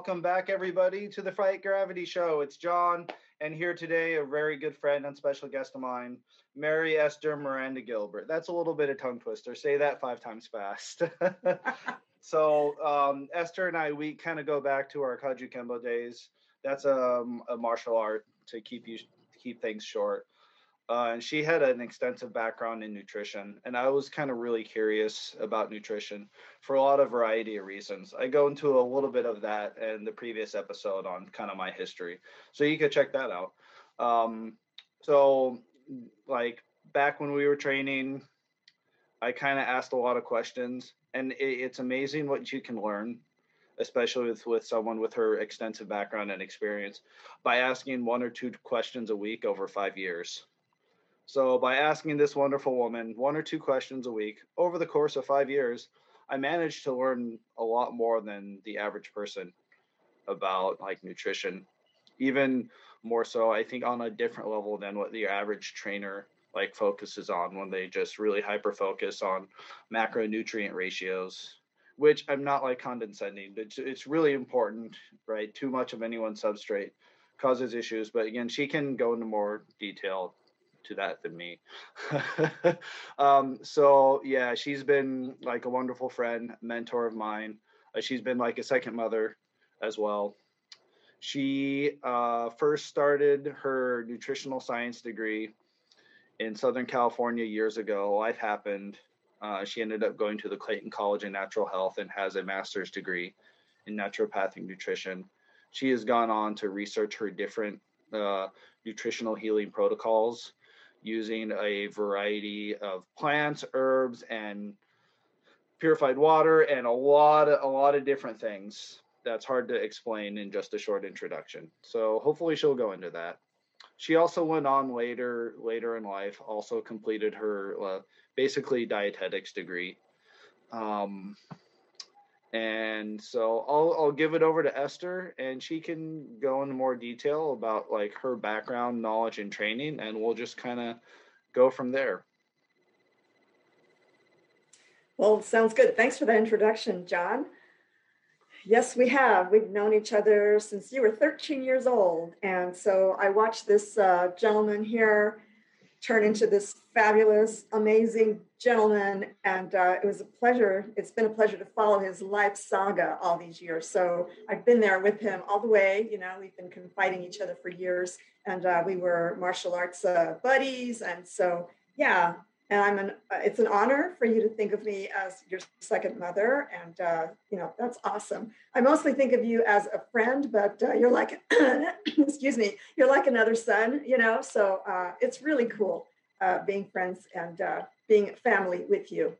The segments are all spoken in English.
welcome back everybody to the Fight Gravity Show. It's John, and here today a very good friend and special guest of mine, Mary Esther Miranda Gilbert. That's a little bit of tongue twister. Say that five times fast. so um, Esther and I, we kind of go back to our Kajukenbo days. That's a, a martial art to keep you keep things short. Uh, and she had an extensive background in nutrition and i was kind of really curious about nutrition for a lot of variety of reasons. I go into a little bit of that in the previous episode on kind of my history so you could check that out. Um, so like back when we were training i kind of asked a lot of questions and it, it's amazing what you can learn especially with, with someone with her extensive background and experience by asking one or two questions a week over five years so, by asking this wonderful woman one or two questions a week over the course of five years, I managed to learn a lot more than the average person about like nutrition. Even more so, I think, on a different level than what the average trainer like focuses on when they just really hyper focus on macronutrient ratios which i'm not like condescending it's, it's really important right too much of anyone's substrate causes issues but again she can go into more detail to that than me. um, so yeah, she's been like a wonderful friend, mentor of mine. Uh, she's been like a second mother as well. She uh, first started her nutritional science degree in Southern California years ago. Life happened. Uh, she ended up going to the Clayton College of Natural Health and has a master's degree in naturopathic nutrition. She has gone on to research her different uh, nutritional healing protocols using a variety of plants, herbs, and purified water, and a lot of, a lot of different things. That's hard to explain in just a short introduction. So hopefully she'll go into that. She also went on later later in life, also completed her uh, basically dietetics degree. Um, and so I'll I'll give it over to Esther and she can go into more detail about like her background, knowledge and training and we'll just kind of go from there. Well, sounds good. Thanks for that introduction, John. Yes, we have. We've known each other since you were 13 years old. And so I watched this uh, gentleman here turn into this fabulous, amazing gentleman. And uh, it was a pleasure. It's been a pleasure to follow his life saga all these years. So I've been there with him all the way. You know, we've been confiding each other for years, and uh, we were martial arts uh, buddies. And so, yeah. And I'm an. Uh, it's an honor for you to think of me as your second mother, and uh, you know that's awesome. I mostly think of you as a friend, but uh, you're like, excuse me, you're like another son. You know, so it's really cool being friends and being family with you.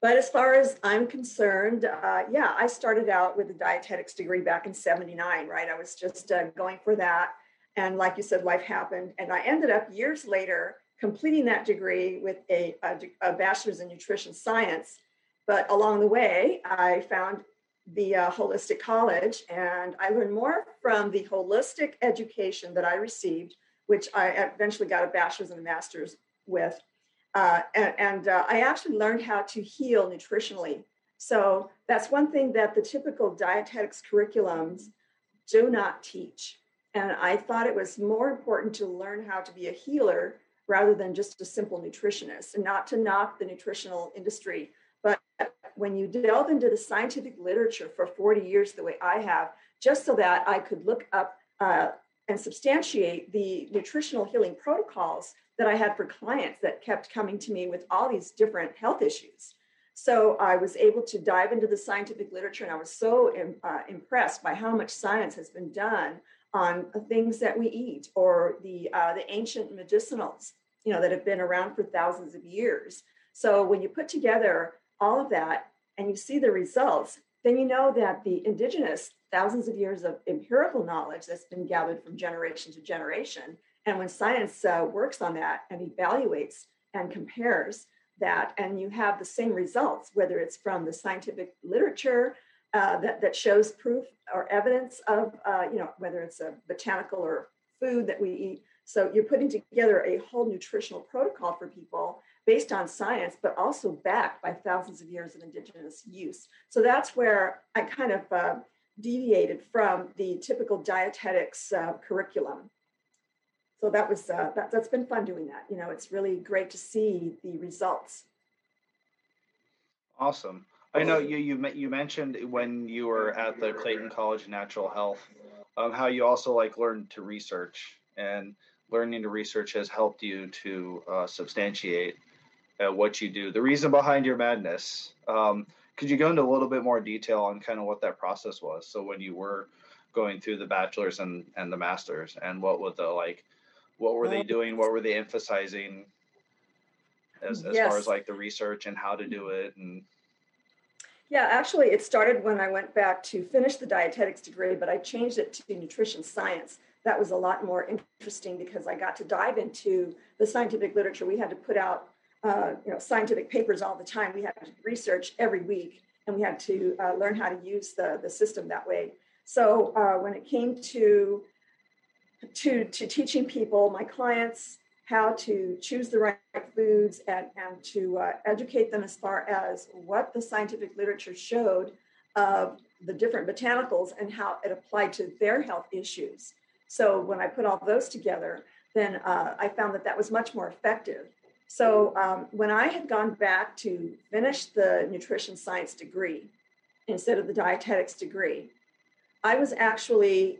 But as far as I'm concerned, uh, yeah, I started out with a dietetics degree back in 79, right? I was just uh, going for that. And like you said, life happened. And I ended up years later completing that degree with a, a, a bachelor's in nutrition science. But along the way, I found the uh, holistic college and I learned more from the holistic education that I received, which I eventually got a bachelor's and a master's with uh, and, and uh, I actually learned how to heal nutritionally. So that's one thing that the typical dietetics curriculums do not teach. And I thought it was more important to learn how to be a healer rather than just a simple nutritionist, and not to knock the nutritional industry. But when you delve into the scientific literature for 40 years, the way I have, just so that I could look up uh, and substantiate the nutritional healing protocols that I had for clients that kept coming to me with all these different health issues. So I was able to dive into the scientific literature, and I was so uh, impressed by how much science has been done on things that we eat or the uh, the ancient medicinals, you know, that have been around for thousands of years. So when you put together all of that and you see the results, then you know that the indigenous thousands of years of empirical knowledge that's been gathered from generation to generation and when science uh, works on that and evaluates and compares that, and you have the same results, whether it's from the scientific literature uh, that, that shows proof or evidence of, uh, you know, whether it's a botanical or food that we eat. So you're putting together a whole nutritional protocol for people based on science, but also backed by thousands of years of indigenous use. So that's where I kind of uh, deviated from the typical dietetics uh, curriculum. So that was uh, that, that's been fun doing that. You know, it's really great to see the results. Awesome. I know you you you mentioned when you were at the Clayton College of Natural Health, um, how you also like learned to research, and learning to research has helped you to uh, substantiate uh, what you do. The reason behind your madness. Um, could you go into a little bit more detail on kind of what that process was? So when you were going through the bachelor's and and the masters, and what were the like, what were they doing? What were they emphasizing? As, as yes. far as like the research and how to do it and yeah, actually, it started when I went back to finish the dietetics degree, but I changed it to nutrition science. That was a lot more interesting because I got to dive into the scientific literature. We had to put out, uh, you know, scientific papers all the time. We had to research every week, and we had to uh, learn how to use the the system that way. So uh, when it came to to to teaching people, my clients, how to choose the right foods and, and to uh, educate them as far as what the scientific literature showed of the different botanicals and how it applied to their health issues. So when I put all those together, then uh, I found that that was much more effective. So um, when I had gone back to finish the nutrition science degree instead of the dietetics degree, I was actually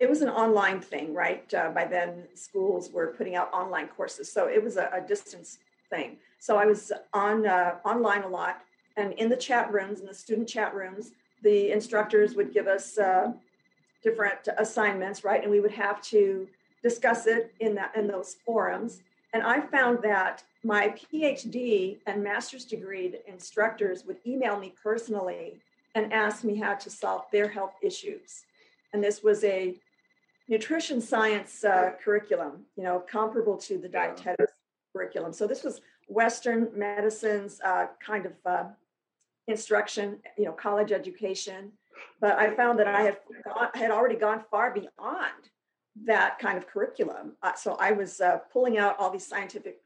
it was an online thing, right? Uh, by then, schools were putting out online courses, so it was a, a distance thing. So I was on uh, online a lot, and in the chat rooms, in the student chat rooms, the instructors would give us uh, different assignments, right? And we would have to discuss it in that in those forums. And I found that my PhD and master's degree instructors would email me personally and ask me how to solve their health issues and this was a nutrition science uh, curriculum, you know, comparable to the dietetics curriculum. So this was Western medicine's uh, kind of uh, instruction, you know, college education. But I found that I had had already gone far beyond that kind of curriculum. Uh, so I was uh, pulling out all these scientific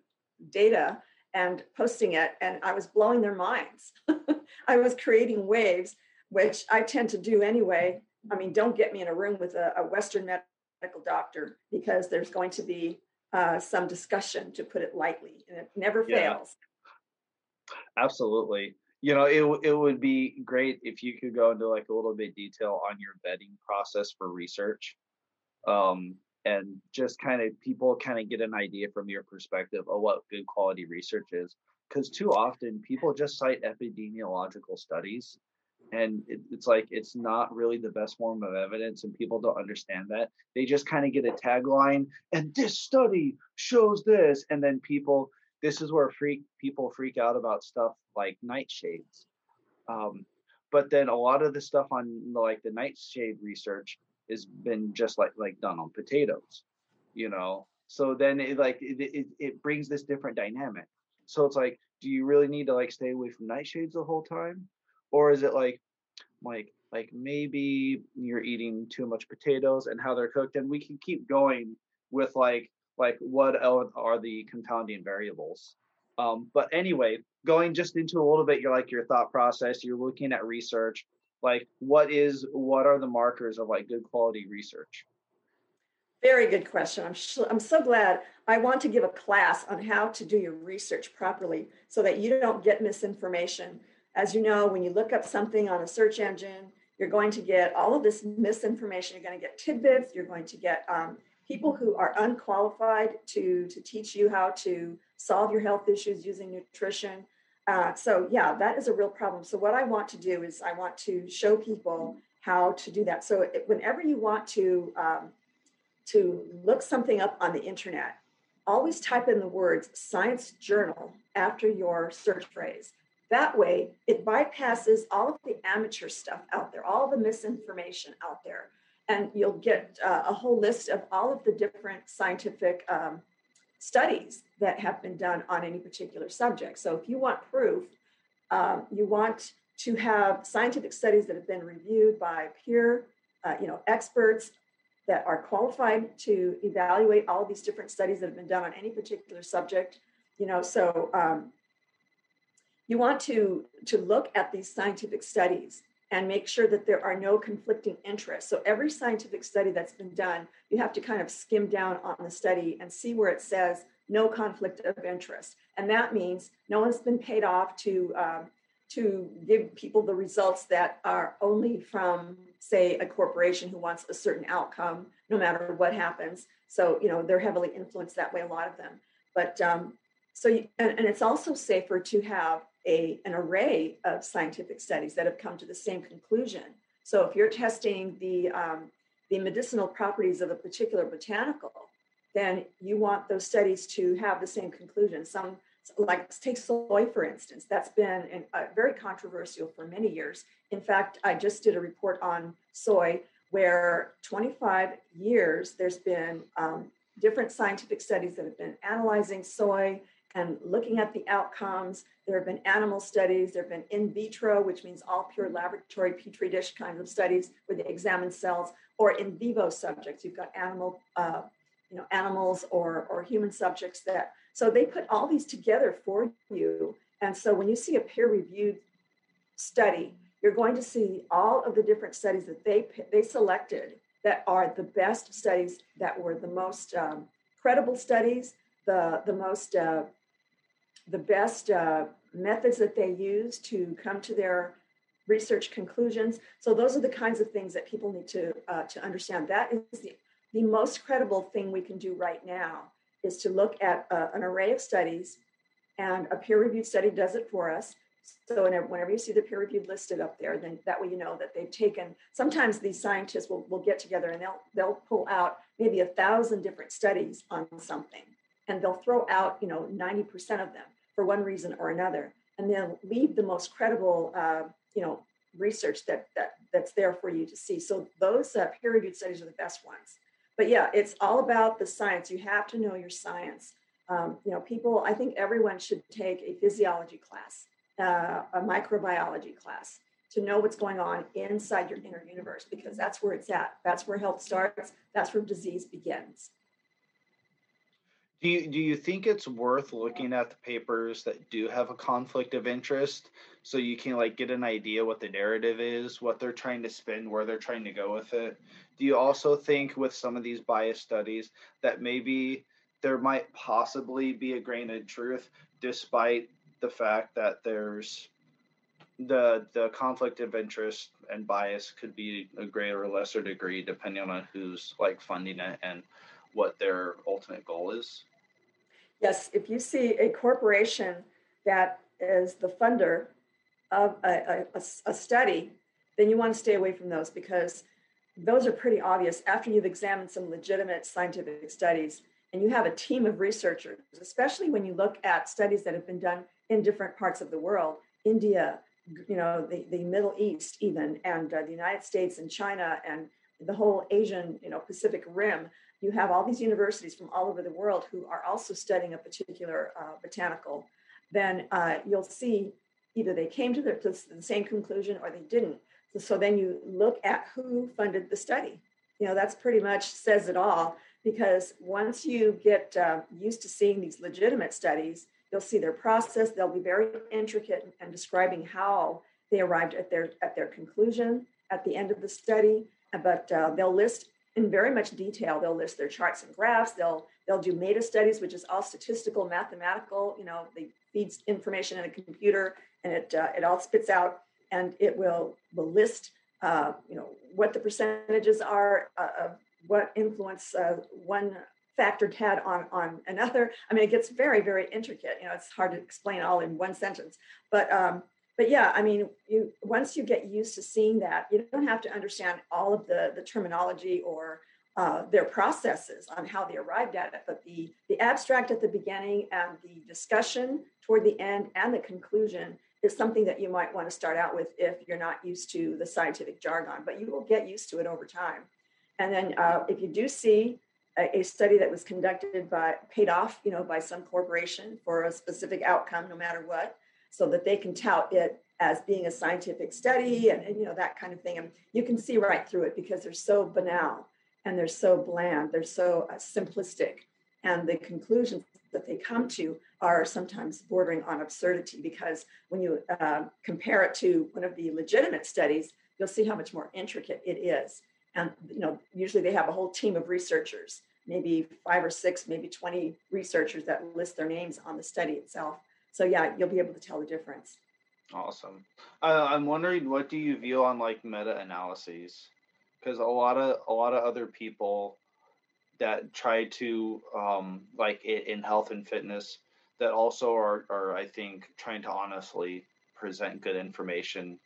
data and posting it, and I was blowing their minds. I was creating waves, which I tend to do anyway I mean, don't get me in a room with a, a Western medical doctor because there's going to be uh, some discussion, to put it lightly, and it never yeah. fails. Absolutely. You know, it it would be great if you could go into like a little bit detail on your vetting process for research, um, and just kind of people kind of get an idea from your perspective of what good quality research is. Because too often people just cite epidemiological studies and it, it's like it's not really the best form of evidence and people don't understand that. They just kind of get a tagline and this study shows this and then people this is where freak people freak out about stuff like nightshades. Um, but then a lot of the stuff on like the nightshade research has been just like like done on potatoes you know? So then it like it, it, it brings this different dynamic. So it's like do you really need to like stay away from nightshades the whole time or is it like like like maybe you're eating too much potatoes and how they're cooked and we can keep going with like like what are the compounding variables. Um, but anyway going just into a little bit your like your thought process you're looking at research like what is what are the markers of like good quality research? Very good question. I'm sh- i'm so glad i want to give a class on how to do your research properly so that you don't get misinformation as you know, when you look up something on a search engine, you're going to get all of this misinformation. You're going to get tidbits. You're going to get um, people who are unqualified to, to teach you how to solve your health issues using nutrition. Uh, so, yeah, that is a real problem. So, what I want to do is I want to show people how to do that. So, it, whenever you want to um, to look something up on the internet, always type in the words science journal after your search phrase. That way, it bypasses all of the amateur stuff out there, all the misinformation out there, and you'll get uh, a whole list of all of the different scientific um, studies that have been done on any particular subject. So, if you want proof, um, you want to have scientific studies that have been reviewed by peer, uh, you know, experts that are qualified to evaluate all these different studies that have been done on any particular subject. You know, so um, you want to to look at these scientific studies and make sure that there are no conflicting interests. So every scientific study that's been done, you have to kind of skim down on the study and see where it says no conflict of interest. And that means no one's been paid off to um, to give people the results that are only from, say, a corporation who wants a certain outcome, no matter what happens. So you know they're heavily influenced that way. A lot of them, but um, so you, and, and it's also safer to have a, an array of scientific studies that have come to the same conclusion. So if you're testing the, um, the medicinal properties of a particular botanical, then you want those studies to have the same conclusion. Some, like take soy, for instance, that's been in, uh, very controversial for many years. In fact, I just did a report on soy where 25 years there's been um, different scientific studies that have been analyzing soy and looking at the outcomes. There have been animal studies, there have been in vitro, which means all pure laboratory petri dish kinds of studies where they examine cells, or in vivo subjects. You've got animal, uh, you know, animals or or human subjects that. So they put all these together for you. And so when you see a peer-reviewed study, you're going to see all of the different studies that they they selected that are the best studies that were the most um, credible studies, the the most uh, the best uh, methods that they use to come to their research conclusions. So those are the kinds of things that people need to uh, to understand. That is the the most credible thing we can do right now is to look at uh, an array of studies, and a peer-reviewed study does it for us. So whenever you see the peer-reviewed listed up there, then that way you know that they've taken. Sometimes these scientists will, will get together and they'll they'll pull out maybe a thousand different studies on something, and they'll throw out you know 90% of them for one reason or another, and then leave the most credible, uh, you know, research that, that that's there for you to see. So those uh, peer-reviewed studies are the best ones. But yeah, it's all about the science. You have to know your science. Um, you know, people. I think everyone should take a physiology class, uh, a microbiology class, to know what's going on inside your inner universe because that's where it's at. That's where health starts. That's where disease begins. Do you, do you think it's worth looking at the papers that do have a conflict of interest so you can like get an idea what the narrative is, what they're trying to spin, where they're trying to go with it? Do you also think with some of these bias studies that maybe there might possibly be a grain of truth despite the fact that there's the the conflict of interest and bias could be a greater or lesser degree depending on who's like funding it and what their ultimate goal is? Yes, if you see a corporation that is the funder of a, a, a, study, then you want to stay away from those because those are pretty obvious after you've examined some legitimate scientific studies and you have a team of researchers, especially when you look at studies that have been done in different parts of the world, India, you know, the, the Middle East even, and uh, the United States and China and the whole Asian, you know, Pacific Rim you have all these universities from all over the world who are also studying a particular uh, botanical, then uh, you'll see either they came to the, to the, same conclusion or they didn't. So, so then you look at who funded the study. You know, that's pretty much says it all because once you get uh, used to seeing these legitimate studies, you'll see their process. They'll be very intricate and describing how they arrived at their at their conclusion at the end of the study. But uh, they'll list in very much detail. They'll list their charts and graphs. They'll they'll do meta studies, which is all statistical, mathematical. You know, they feeds information in a computer, and it uh, it all spits out, and it will will list uh, you know what the percentages are uh, of what influence uh, one factor had on on another. I mean, it gets very very intricate. You know, it's hard to explain all in one sentence, but um, but yeah, I mean, you once you get used to seeing that, you don't have to understand all of the the terminology or uh, their processes on how they arrived at it. But the the abstract at the beginning and the discussion toward the end and the conclusion is something that you might want to start out with if you're not used to the scientific jargon. But you will get used to it over time. And then uh, if you do see a, a study that was conducted by paid off, you know, by some corporation for a specific outcome, no matter what so that they can tout it as being a scientific study and, and, you know that kind of thing and you can see right through it because they're so banal and they're so bland they're so uh, simplistic and the conclusions that they come to are sometimes bordering on absurdity because when you uh, compare it to one of the legitimate studies, you'll see how much more intricate it is. And you know, usually they have a whole team of researchers, maybe five or six, maybe 20 researchers that list their names on the study itself. So yeah, you'll be able to tell the difference. Awesome. Uh, I'm wondering, what do you view on like meta-analyses? Because a lot of a lot of other people that try to um, like in health and fitness that also are, are I think trying to honestly present good information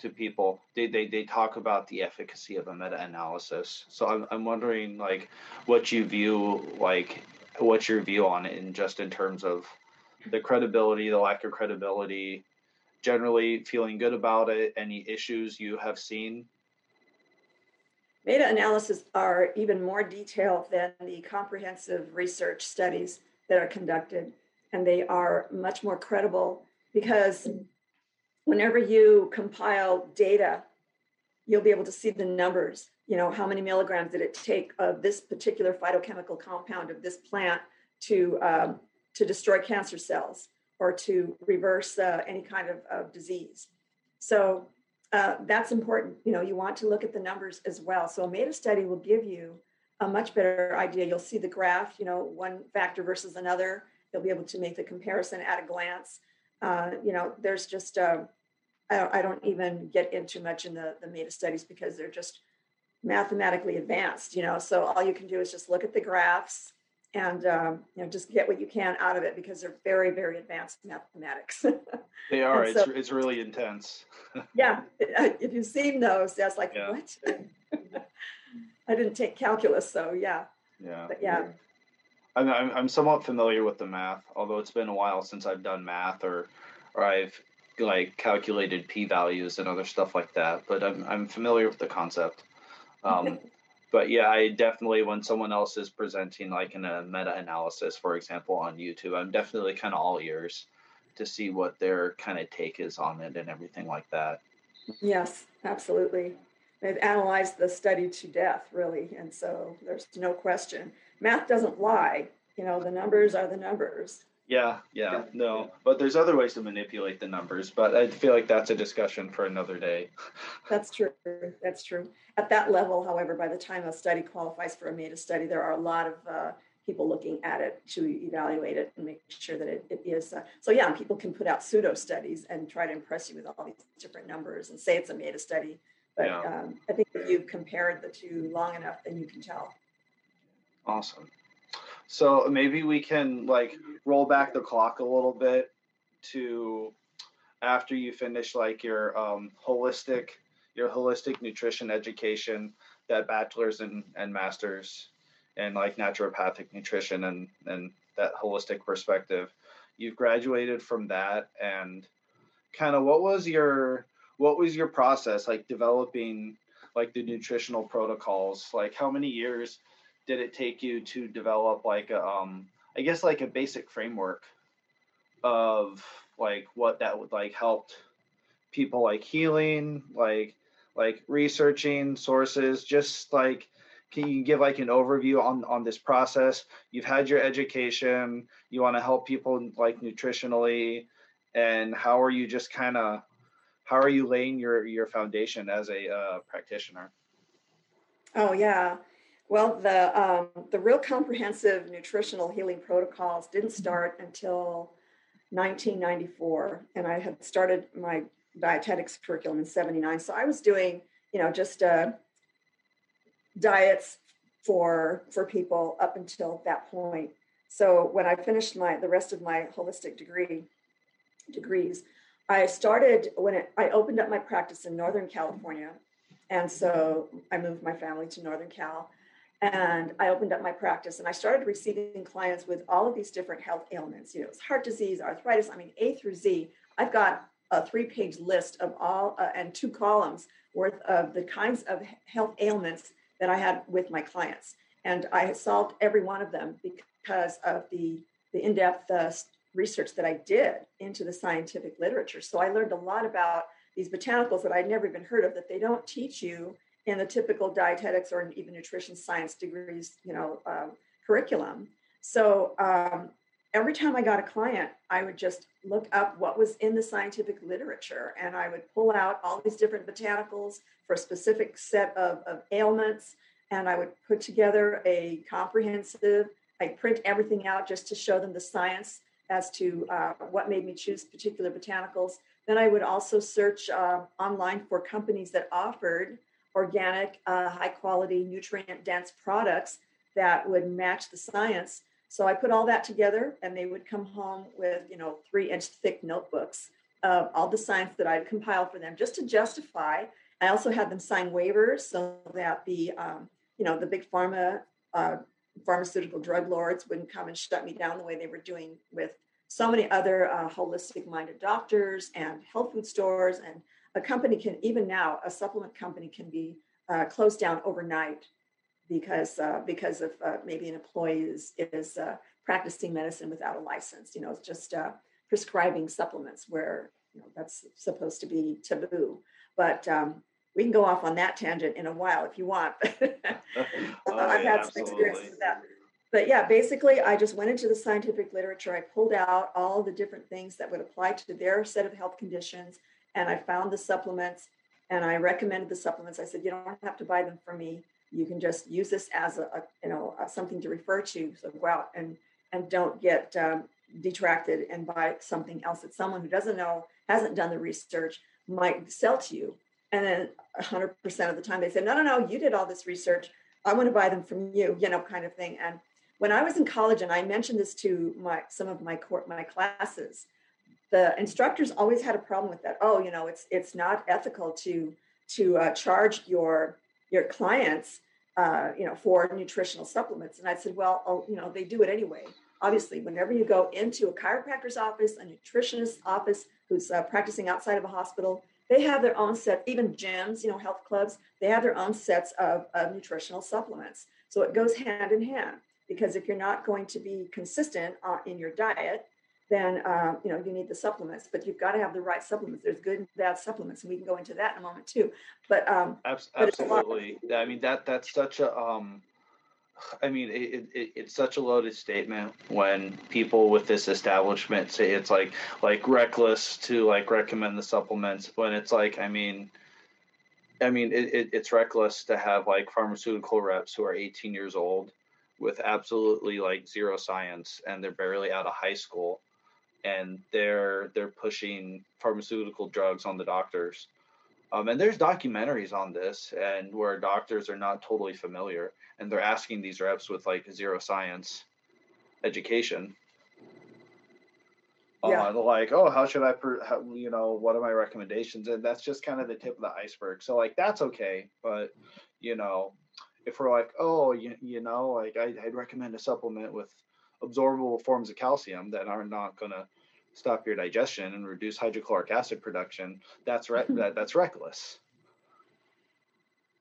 to people. They, they, they talk about the efficacy of a meta-analysis. So I'm, I'm wondering like what you view like what's your view on it in just in terms of the credibility, the lack of credibility, generally feeling good about it, any issues you have seen Meta analysis are even more detailed than the comprehensive research studies that are conducted, and they are much more credible because whenever you compile data, you'll be able to see the numbers. You know, how many milligrams did it take of this particular phytochemical compound of this plant to um, to destroy cancer cells or to reverse uh, any kind of, of disease? So uh, that's important. You know, you want to look at the numbers as well. So a meta study will give you a much better idea. You'll see the graph, you know, one factor versus another. You'll be able to make the comparison at a glance. Uh, you know, there's just, uh, I, don't, I don't even get into much in the, the meta studies because they're just mathematically advanced, you know. So all you can do is just look at the graphs and um, you know just get what you can out of it because they're very very advanced mathematics. They are. So, it's, it's really intense. Yeah if you've seen those that's like yeah. what? I didn't take calculus so yeah. Yeah. But yeah. I'm, I'm, I'm somewhat familiar with the math although it's been a while since i've done math or or i've like calculated p values and other stuff like that but i'm, I'm familiar with the concept. Um, but yeah, I definitely when someone else is presenting like in a meta analysis, for example, on YouTube, I'm definitely kind of all ears to see what their kind of take is on it and everything like that. Yes, absolutely. They've analyzed the study to death, really, and so there's no question. Math doesn't lie. You know, the numbers are the numbers. Yeah, yeah, no. But there's other ways to manipulate the numbers, but I feel like that's a discussion for another day. That's true. That's true. At that level, however, by the time a study qualifies for a meta study, there are a lot of uh, people looking at it to evaluate it and make sure that it, it is. Uh, so, yeah, people can put out pseudo studies and try to impress you with all these different numbers and say it's a meta study. But yeah. um, I think if you've compared the two long enough, then you can tell. Awesome. So maybe we can like roll back the clock a little bit to after you finish like your um, holistic your holistic nutrition education, that bachelor's and, and master's and like naturopathic nutrition and and that holistic perspective. You've graduated from that and kind of what was your what was your process like developing like the nutritional protocols like how many years did it take you to develop like a, um I guess like a basic framework of like what that would like helped people like healing, like like researching sources, just like can you give like an overview on on this process? You've had your education, you want to help people like nutritionally, and how are you just kind of how are you laying your your foundation as a uh, practitioner? Oh yeah, well, the, um, the real comprehensive nutritional healing protocols didn't start until 1994, and I had started my dietetics curriculum in 79. So I was doing, you know, just uh, diets for for people up until that point. So when I finished my the rest of my holistic degree degrees, I started when it, I opened up my practice in Northern California, and so I moved my family to Northern Cal and I opened up my practice and I started receiving clients with all of these different health ailments. You know, it's heart disease, arthritis, I mean, A through Z. I've got a three page list of all uh, and two columns worth of the kinds of health ailments that I had with my clients. And I solved every one of them because of the, the in depth uh, research that I did into the scientific literature. So I learned a lot about these botanicals that I'd never even heard of that they don't teach you in the typical dietetics or even nutrition science degrees, you know, um, curriculum. So um, every time I got a client, I would just look up what was in the scientific literature and I would pull out all these different botanicals for a specific set of, of ailments. And I would put together a comprehensive, I print everything out just to show them the science as to uh, what made me choose particular botanicals. Then I would also search uh, online for companies that offered organic, uh, high quality, nutrient dense products that would match the science. So I put all that together, and they would come home with, you know, three inch thick notebooks of all the science that I'd compiled for them just to justify. I also had them sign waivers so that the, um, you know, the big pharma, uh, pharmaceutical drug lords wouldn't come and shut me down the way they were doing with so many other uh, holistic minded doctors and health food stores. And a company can, even now, a supplement company can be uh, closed down overnight because uh, because of uh, maybe an employee is is uh, practicing medicine without a license. You know, just uh, prescribing supplements where you know that's supposed to be taboo. But um, we can go off on that tangent in a while if you want. oh, I've yeah, had some experience with that. But yeah, basically, I just went into the scientific literature. I pulled out all the different things that would apply to their set of health conditions, and I found the supplements. And I recommended the supplements. I said, you don't have to buy them from me you can just use this as a, a you know a, something to refer to so go out and and don't get um, detracted and buy something else that someone who doesn't know hasn't done the research might sell to you. And then 100% of the time they say no no no you did all this research. I want to buy them from you you know kind of thing. And when i was in college and i mentioned this to my some of my court my classes the instructors always had a problem with that. Oh you know it's it's not ethical to to uh, charge your your clients, uh, you know, for nutritional supplements. And I said, well, oh, you know, they do it anyway. Obviously, whenever you go into a chiropractor's office, a nutritionist's office who's uh, practicing outside of a hospital, they have their own set, even gyms, you know, health clubs, they have their own sets of, of nutritional supplements. So it goes hand in hand because if you're not going to be consistent uh, in your diet, then um, you know you need the supplements but you've got to have the right supplements. There's good and bad supplements and we can go into that in a moment too. But um absolutely. I mean that that's such a um i mean it, it, it's such a loaded statement when people with this establishment say it's like like reckless to like recommend the supplements when it's like i mean i mean it, it, it's reckless to have like pharmaceutical reps who are 18 years old with absolutely like zero science and they're barely out of high school and they're they're pushing pharmaceutical drugs on the doctors. Um, and there's documentaries on this, and where doctors are not totally familiar, and they're asking these reps with like zero science education. Yeah. Uh, like, oh, how should I, per- how, you know, what are my recommendations? And that's just kind of the tip of the iceberg. So like, that's okay, but you know, if we're like, oh, you, you know, like I, I'd recommend a supplement with absorbable forms of calcium that are not going to stop your digestion and reduce hydrochloric acid production, that's re- that, that's reckless.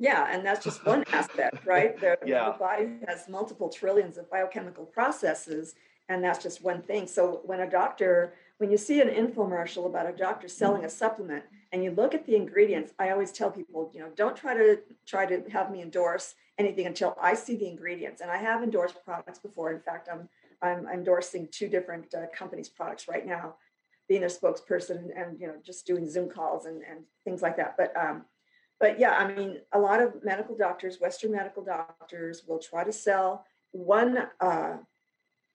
Yeah, and that's just one aspect, right? The, Yeah. the body has multiple trillions of biochemical processes, and that's just one thing. So when a doctor, when you see an infomercial about a doctor selling a supplement, and you look at the ingredients, I always tell people, you know, don't try to try to have me endorse anything until I see the ingredients. And I have endorsed products before. In fact, I'm I'm endorsing two different uh, companies' products right now, being their spokesperson and, you know just doing Zoom calls and, and things like that. But um, but yeah, I mean, a lot of medical doctors, Western medical doctors, will try to sell one uh,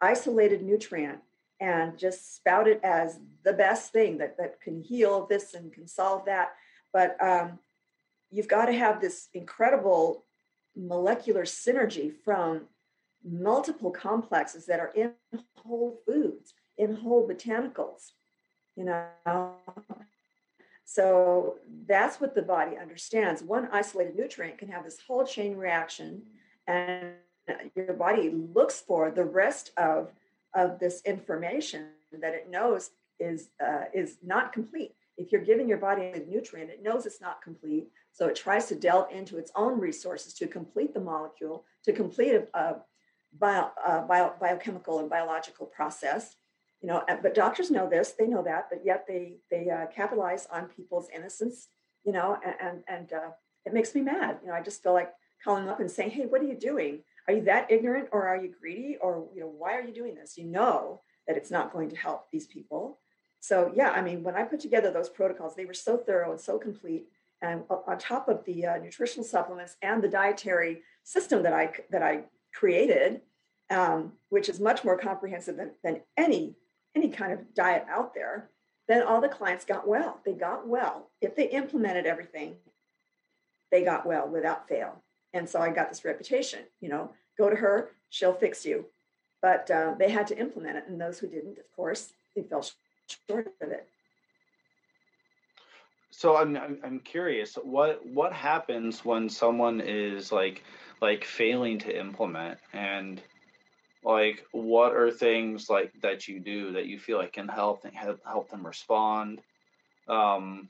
isolated nutrient and just spout it as the best thing that that can heal this and can solve that. But um, you've got to have this incredible molecular synergy from multiple complexes that are in whole foods, in whole botanicals, you know. So that's what the body understands. One isolated nutrient can have this whole chain reaction, and your body looks for the rest of, of this information that it knows is uh, is not complete. If you're giving your body a nutrient, it knows it's not complete, so it tries to delve into its own resources to complete the molecule, to complete a, a bio, uh, bio, biochemical and biological process you know but doctors know this they know that but yet they they uh, capitalize on people's innocence you know and and, uh, it makes me mad you know i just feel like calling up and saying hey what are you doing are you that ignorant or are you greedy or you know why are you doing this you know that it's not going to help these people. So yeah, I mean, when I put together those protocols, they were so thorough and so complete. And on top of the uh, nutritional supplements and the dietary system that I that I created, um, which is much more comprehensive than, than any any kind of diet out there, then all the clients got well. They got well if they implemented everything. They got well without fail, and so I got this reputation. You know, go to her, she'll fix you. But uh, they had to implement it, and those who didn't, of course, they fell short of it. So I'm, I'm I'm curious what what happens when someone is like like failing to implement and like what are things like that you do that you feel like can help help help them respond? Um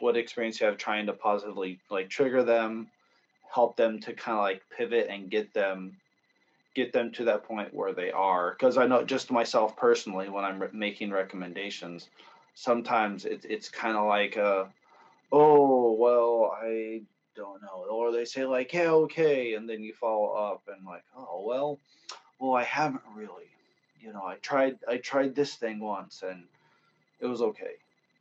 what experience you have trying to positively like trigger them help them to kind of like pivot and get them get them to that point where they are? Because i know just myself personally when i'm re- making recommendations sometimes it, it's kind of like a oh well i don't know or they say like yeah okay and then you follow up and like oh well well i haven't really you know i tried i tried this thing once and it was okay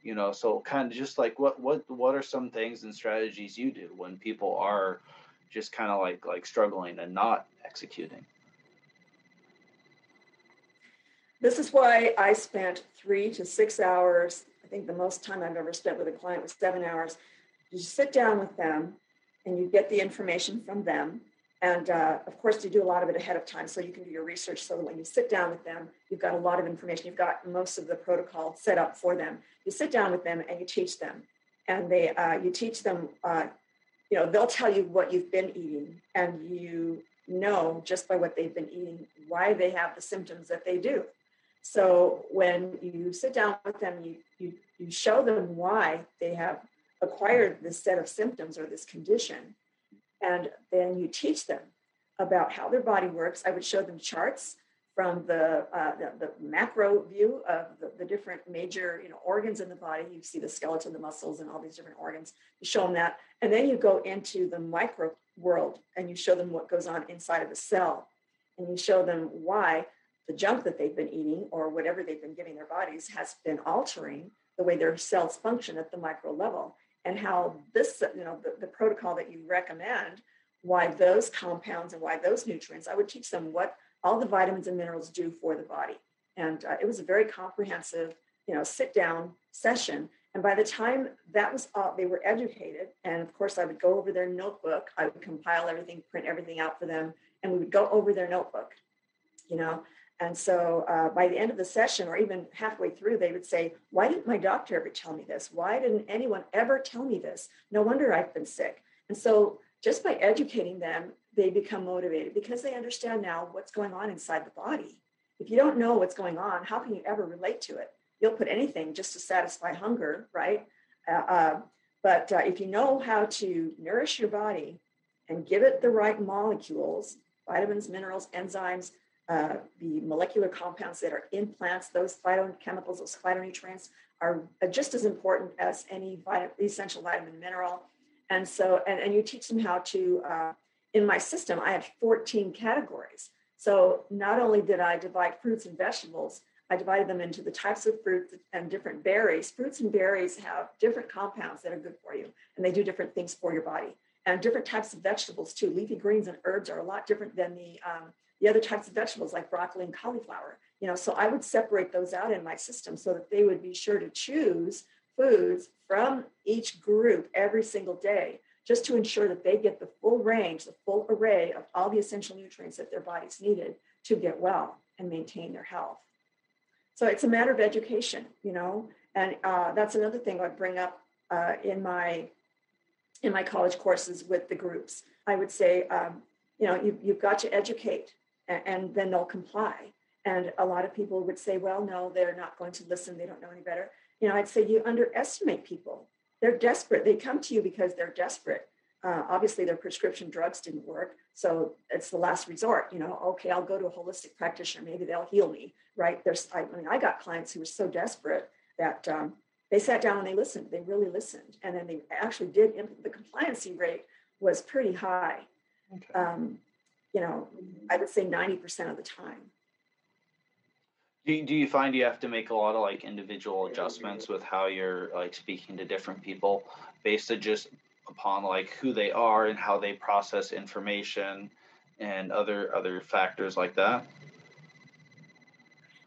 you know so kind of just like what what what are some things and strategies you do when people are just kind of like like struggling and not executing this is why i spent three to six hours I think the most time I've ever spent with a client was seven hours. You sit down with them and you get the information from them. And uh, of course, you do a lot of it ahead of time so you can do your research so that when you sit down with them, you've got a lot of information. You've got most of the protocol set up for them. You sit down with them and you teach them. And they, uh, you teach them, uh, you know, they'll tell you what you've been eating, and you know just by what they've been eating why they have the symptoms that they do. So when you sit down with them, you, you, you show them why they have acquired this set of symptoms or this condition, and then you teach them about how their body works. I would show them charts from the, uh, the, the, macro view of the, the, different major you know, organs in the body. You see the skeleton, the muscles, and all these different organs. You show them that. And then you go into the micro world and you show them what goes on inside of a cell. And you show them why the junk that they've been eating or whatever they've been giving their bodies has been altering the way their cells function at the micro level and how this you know the, the protocol that you recommend why those compounds and why those nutrients i would teach them what all the vitamins and minerals do for the body. And uh, it was a very comprehensive you know sit down session. And by the time that was all they were educated and of course i would go over their notebook. I would compile everything print everything out for them and we would go over their notebook you know and so uh, by the end of the session, or even halfway through, they would say, Why didn't my doctor ever tell me this? Why didn't anyone ever tell me this? No wonder I've been sick. And so just by educating them, they become motivated because they understand now what's going on inside the body. If you don't know what's going on, how can you ever relate to it? You'll put anything just to satisfy hunger, right? Uh, uh, but uh, if you know how to nourish your body and give it the right molecules, vitamins, minerals, enzymes, uh, the molecular compounds that are in plants, those phytochemicals, those phytonutrients are just as important as any vitamin, essential vitamin mineral. And so, and, and you teach them how to, uh, in my system, I have 14 categories. So not only did I divide fruits and vegetables, I divided them into the types of fruits and different berries. Fruits and berries have different compounds that are good for you, and they do different things for your body. And different types of vegetables too. Leafy greens and herbs are a lot different than the um, the other types of vegetables like broccoli and cauliflower. You know, so I would separate those out in my system so that they would be sure to choose foods from each group every single day, just to ensure that they get the full range, the full array of all the essential nutrients that their bodies needed to get well and maintain their health. So it's a matter of education, you know, and uh, that's another thing I'd bring up uh, in my in my college courses with the groups. I would say, um, you know, you, you've got to educate and, then they'll comply. And a lot of people would say, well, no, they're not going to listen. They don't know any better. You know, I'd say you underestimate people. They're desperate. They come to you because they're desperate. Uh, obviously, their prescription drugs didn't work. So it's the last resort. You know, okay, I'll go to a holistic practitioner. Maybe they'll heal me, right? There's, I, mean, I got clients who were so desperate that um, they sat down and they listened. They really listened. And then they actually did, the compliancy rate was pretty high. Okay. Um, you know, I would say 90% of the time. Do, do you find you have to make a lot of like individual adjustments with how you're like speaking to different people based on just upon like who they are and how they process information and other other factors like that?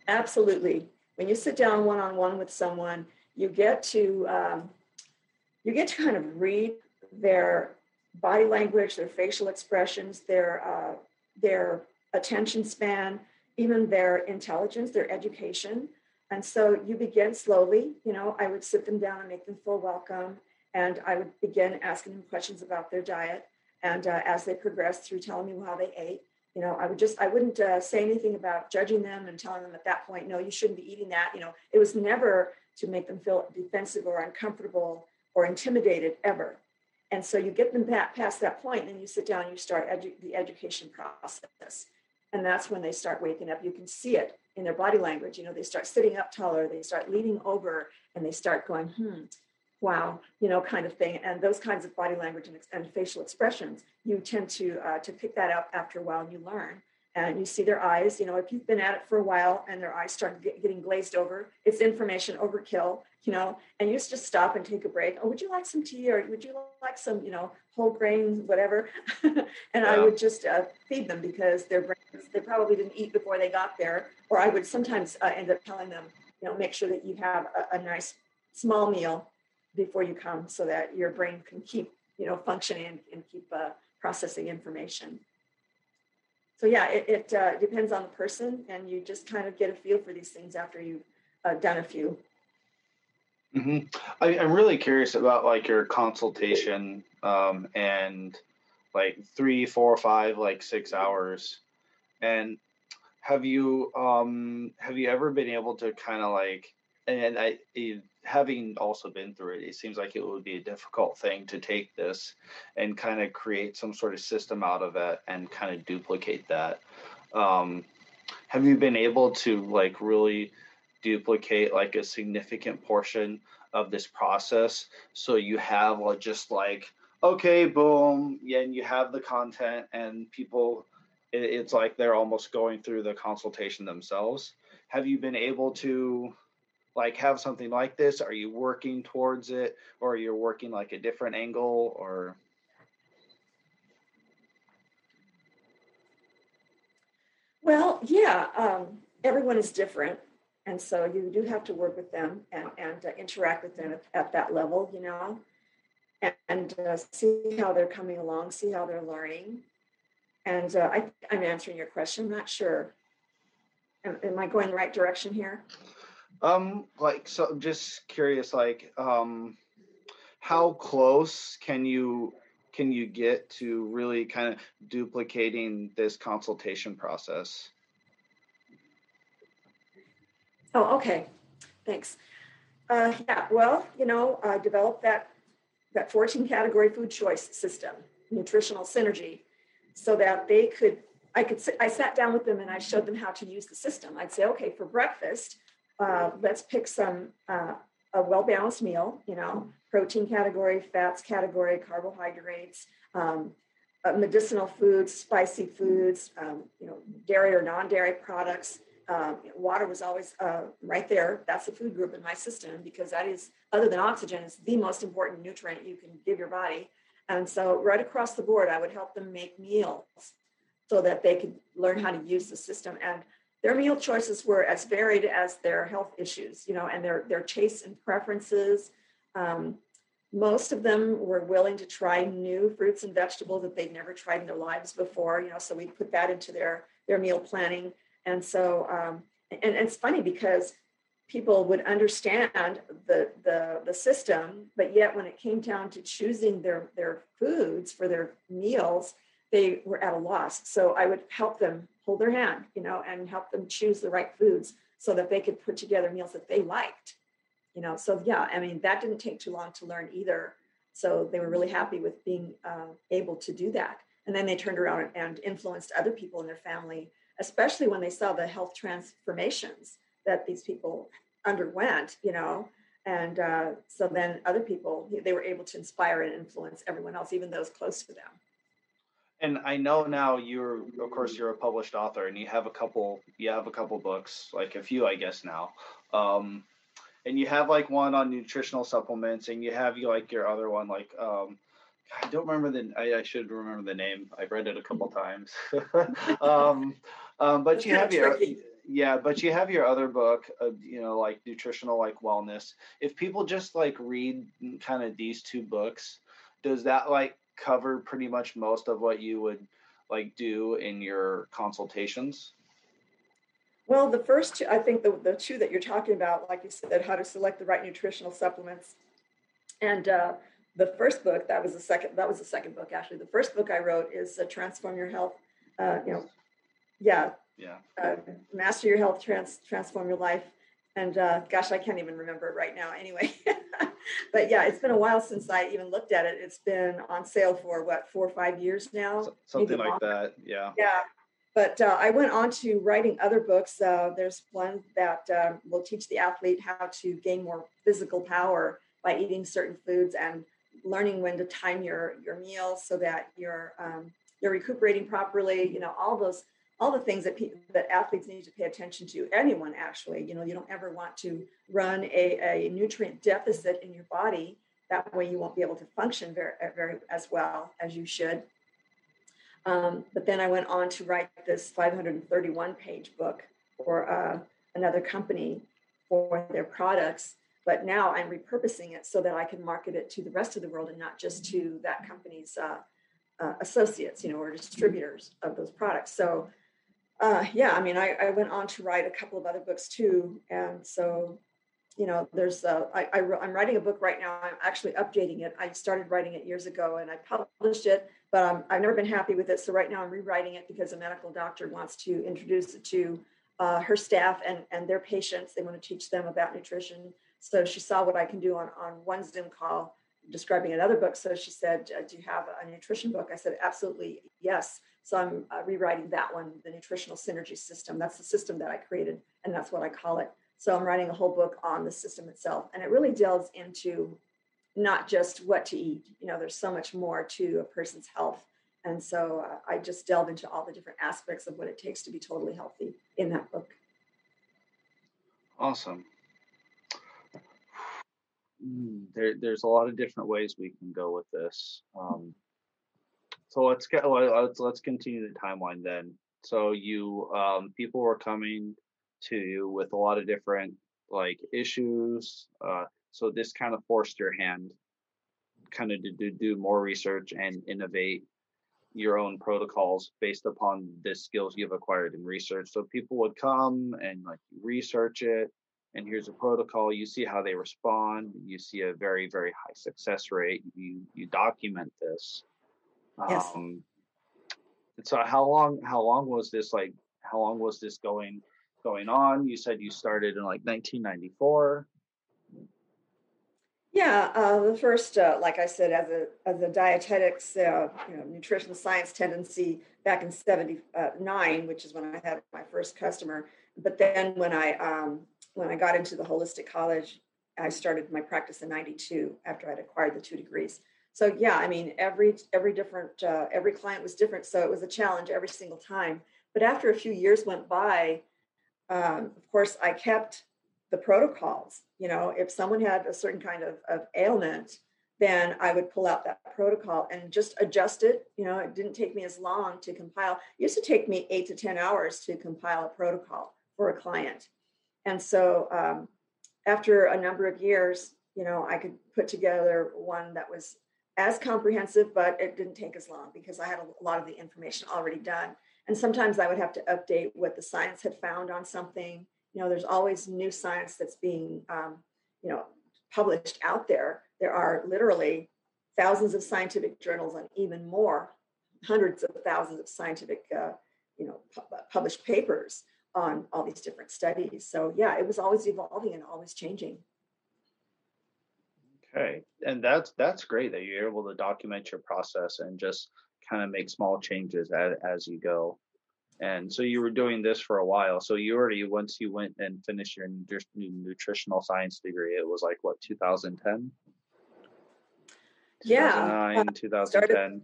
Absolutely. When you sit down one on one with someone, you get to um, you get to kind of read their body language, their facial expressions, their uh, their attention span, even their intelligence, their education. And so you begin slowly. You know, I would sit them down and make them feel welcome, and I would begin asking them questions about their diet. And uh, as they progressed through telling me how they ate, you know, I would just I wouldn't uh, say anything about judging them and telling them at that point, no, you shouldn't be eating that. You know, it was never to make them feel defensive or uncomfortable or intimidated ever. And so you get them back past that point, and you sit down and you start edu- the education process. And that's when they start waking up. You can see it in their body language. You know, they start sitting up taller, they start leaning over, and they start going, hmm, wow, you know, kind of thing. And those kinds of body language and, and facial expressions, you tend to uh, to pick that up after a while and you learn and you see their eyes. You know, if you've been at it for a while and their eyes start get, getting glazed over, it's information overkill. You know, and you just stop and take a break. Oh, would you like some tea or would you like some, you know, whole grain, whatever? and yeah. I would just uh, feed them because their brains they probably didn't eat before they got there. Or I would sometimes uh, end up telling them, you know, make sure that you have a, a nice small meal before you come so that your brain can keep, you know, functioning and, and keep uh, processing information so yeah, it, it uh, depends on the person, and you just kind of get a feel for these things after you've uh, done a few. Mm-hmm. I, am really curious about like your consultation um, and like three, four, five, like six hours, and have you um have you ever been able to kind of like and I having also been through it, it seems like it would be a difficult thing to take this and kind of create some sort of system out of it and kind of duplicate that. Um, have you been able to like really duplicate like a significant portion of this process so you have like just like okay boom yeah and you have the content and people it, it's like they're almost going through the consultation themselves have you been able to like have something like this? Are you working towards it or you're working like a different angle or? Well, yeah, um, everyone is different. And so you do have to work with them and, and uh, interact with them at, at, that level, you know, and, and uh, see how they're coming along, see how they're learning. And uh, I, I'm answering your question. I'm not sure. Am, am I going the right direction here? Um, like so I'm just curious, like, um how close can you can you get to really kind of duplicating this consultation process? Oh, okay. Thanks. Uh, yeah, well, you know, I developed that that 14 category food choice system, nutritional synergy, so that they could I could I sat down with them and I showed them how to use the system. I'd say, okay, for breakfast, uh, let's pick some uh, a well balanced meal. You know, protein category, fats category, carbohydrates, um, uh, medicinal foods, spicy foods. Um, you know, dairy or non dairy products. Um, water was always uh, right there. That's the food group in my system because that is, other than oxygen, is the most important nutrient you can give your body. And so, right across the board, I would help them make meals so that they could learn how to use the system. And their meal choices were as varied as their health issues, you know, and their their tastes and preferences. Um, most of them were willing to try new fruits and vegetables that they'd never tried in their lives before, you know. So we put that into their their meal planning, and so um, and, and it's funny because people would understand the, the the system, but yet when it came down to choosing their their foods for their meals, they were at a loss. So I would help them hold their hand, you know, and help them choose the right foods so that they could put together meals that they liked. You know, so yeah, I mean, that didn't take too long to learn either. So they were really happy with being uh, able to do that. And then they turned around and influenced other people in their family, especially when they saw the health transformations that these people underwent, you know. And uh, so then other people, they were able to inspire and influence everyone else, even those close to them. and I know now you're of course you're a published author and you have a couple you have a couple books like a few I guess now um, and you have like one on nutritional supplements and you have you like your other one like um, I don't remember the I, I, should remember the name I've read it a couple times um, um, but you have your yeah but you have your other book uh, you know like nutritional like wellness if people just like read kind of these two books does that like cover pretty much most of what you would like do in your consultations? Well, the first two, I think the, the two that you're talking about, like you said, how to select the right nutritional supplements. And uh, the first book, that was the second, that was the second book, actually. The first book I wrote is uh, Transform Your Health. Uh, you know, yeah. Yeah. Uh, master your health, trans, transform your life. And uh, gosh, I can't even remember it right now anyway. but yeah, it's been a while since I even looked at it. It's been on sale for what, four or five years now? something like that. Yeah. Yeah. But uh, I went on to writing other books. Uh, there's one that uh, will teach the athlete how to gain more physical power by eating certain foods and learning when to time your your meals so that you're um, you're recuperating properly. You know, all those all the things that that athletes need to pay attention to anyone actually. You know you don't ever want to run a, a nutrient deficit in your body. That way you won't be able to function very, very as well as you should. Um, but then i went on to write this 531 page book for uh, another company for their products. But now i'm repurposing it so that i can market it to the rest of the world and not just to that company's uh, uh, associates, you know, or distributors of those products. So uh, yeah, I mean, I, I, went on to write a couple of other books too, and so you know, there's uh, I, I am writing a book right now. I'm actually updating it. I started writing it years ago, and I published it, but I've never been happy with it. So right now, I'm rewriting it because a medical doctor wants to introduce it to uh, her staff and and their patients. They want to teach them about nutrition. So she saw what I can do on on one Zoom call describing another book. So she said, uh, "Do you have a nutrition book?" I said, "Absolutely, yes." So I'm uh, rewriting that one, the nutritional synergy system. That's the system that I created, and that's what I call it. So I'm writing a whole book on the system itself, and it really delves into not just what to eat. You know, there's so much more to a person's health, and so uh, I just delve into all the different aspects of what it takes to be totally healthy in that book. Awesome. Hmm, there, there's a lot of different ways we can go with this. Um, so let's get let's let's continue the timeline then. So you um, people were coming to you with a lot of different like issues. Uh, so this kind of forced your hand, kind of to, to do more research and innovate your own protocols based upon the skills you've acquired in research. So people would come and like research it, and here's a protocol. You see how they respond. You see a very very high success rate. You you document this Yes. Um, so how long how long was this like how long was this going going on? You said you started in like 1994. Yeah, uh, the first, uh, like I said, as a as a dietetics, uh, you know, nutrition science tendency back in '79, which is when I had my first customer. But then when I um, when I got into the holistic college, I started my practice in '92 after I'd acquired the two degrees so yeah i mean every every different uh, every client was different so it was a challenge every single time. But after a few years went by um, of course i kept the protocols. You know if someone had a certain kind of, of ailment then i would pull out that protocol and just adjust it. You know it didn't take me as long to compile. It used to take me eight to ten hours to compile a protocol for a client. And so um, after a number of years you know i could put together one that was as comprehensive, but it didn't take as long because I had a lot of the information already done. And sometimes I would have to update what the science had found on something. You know, there's always new science that's being, um, you know, published out there. There are literally thousands of scientific journals and even more, hundreds of thousands of scientific, uh, you know, pu- published papers on all these different studies. So yeah, it was always evolving and always changing. Okay, and that's that's great that you're able to document your process and just kind of make small changes as, as you go. And so you were doing this for a while. So you already once you went and finished your nutritional science degree, it was like what 2010. Yeah, 2009, 2010.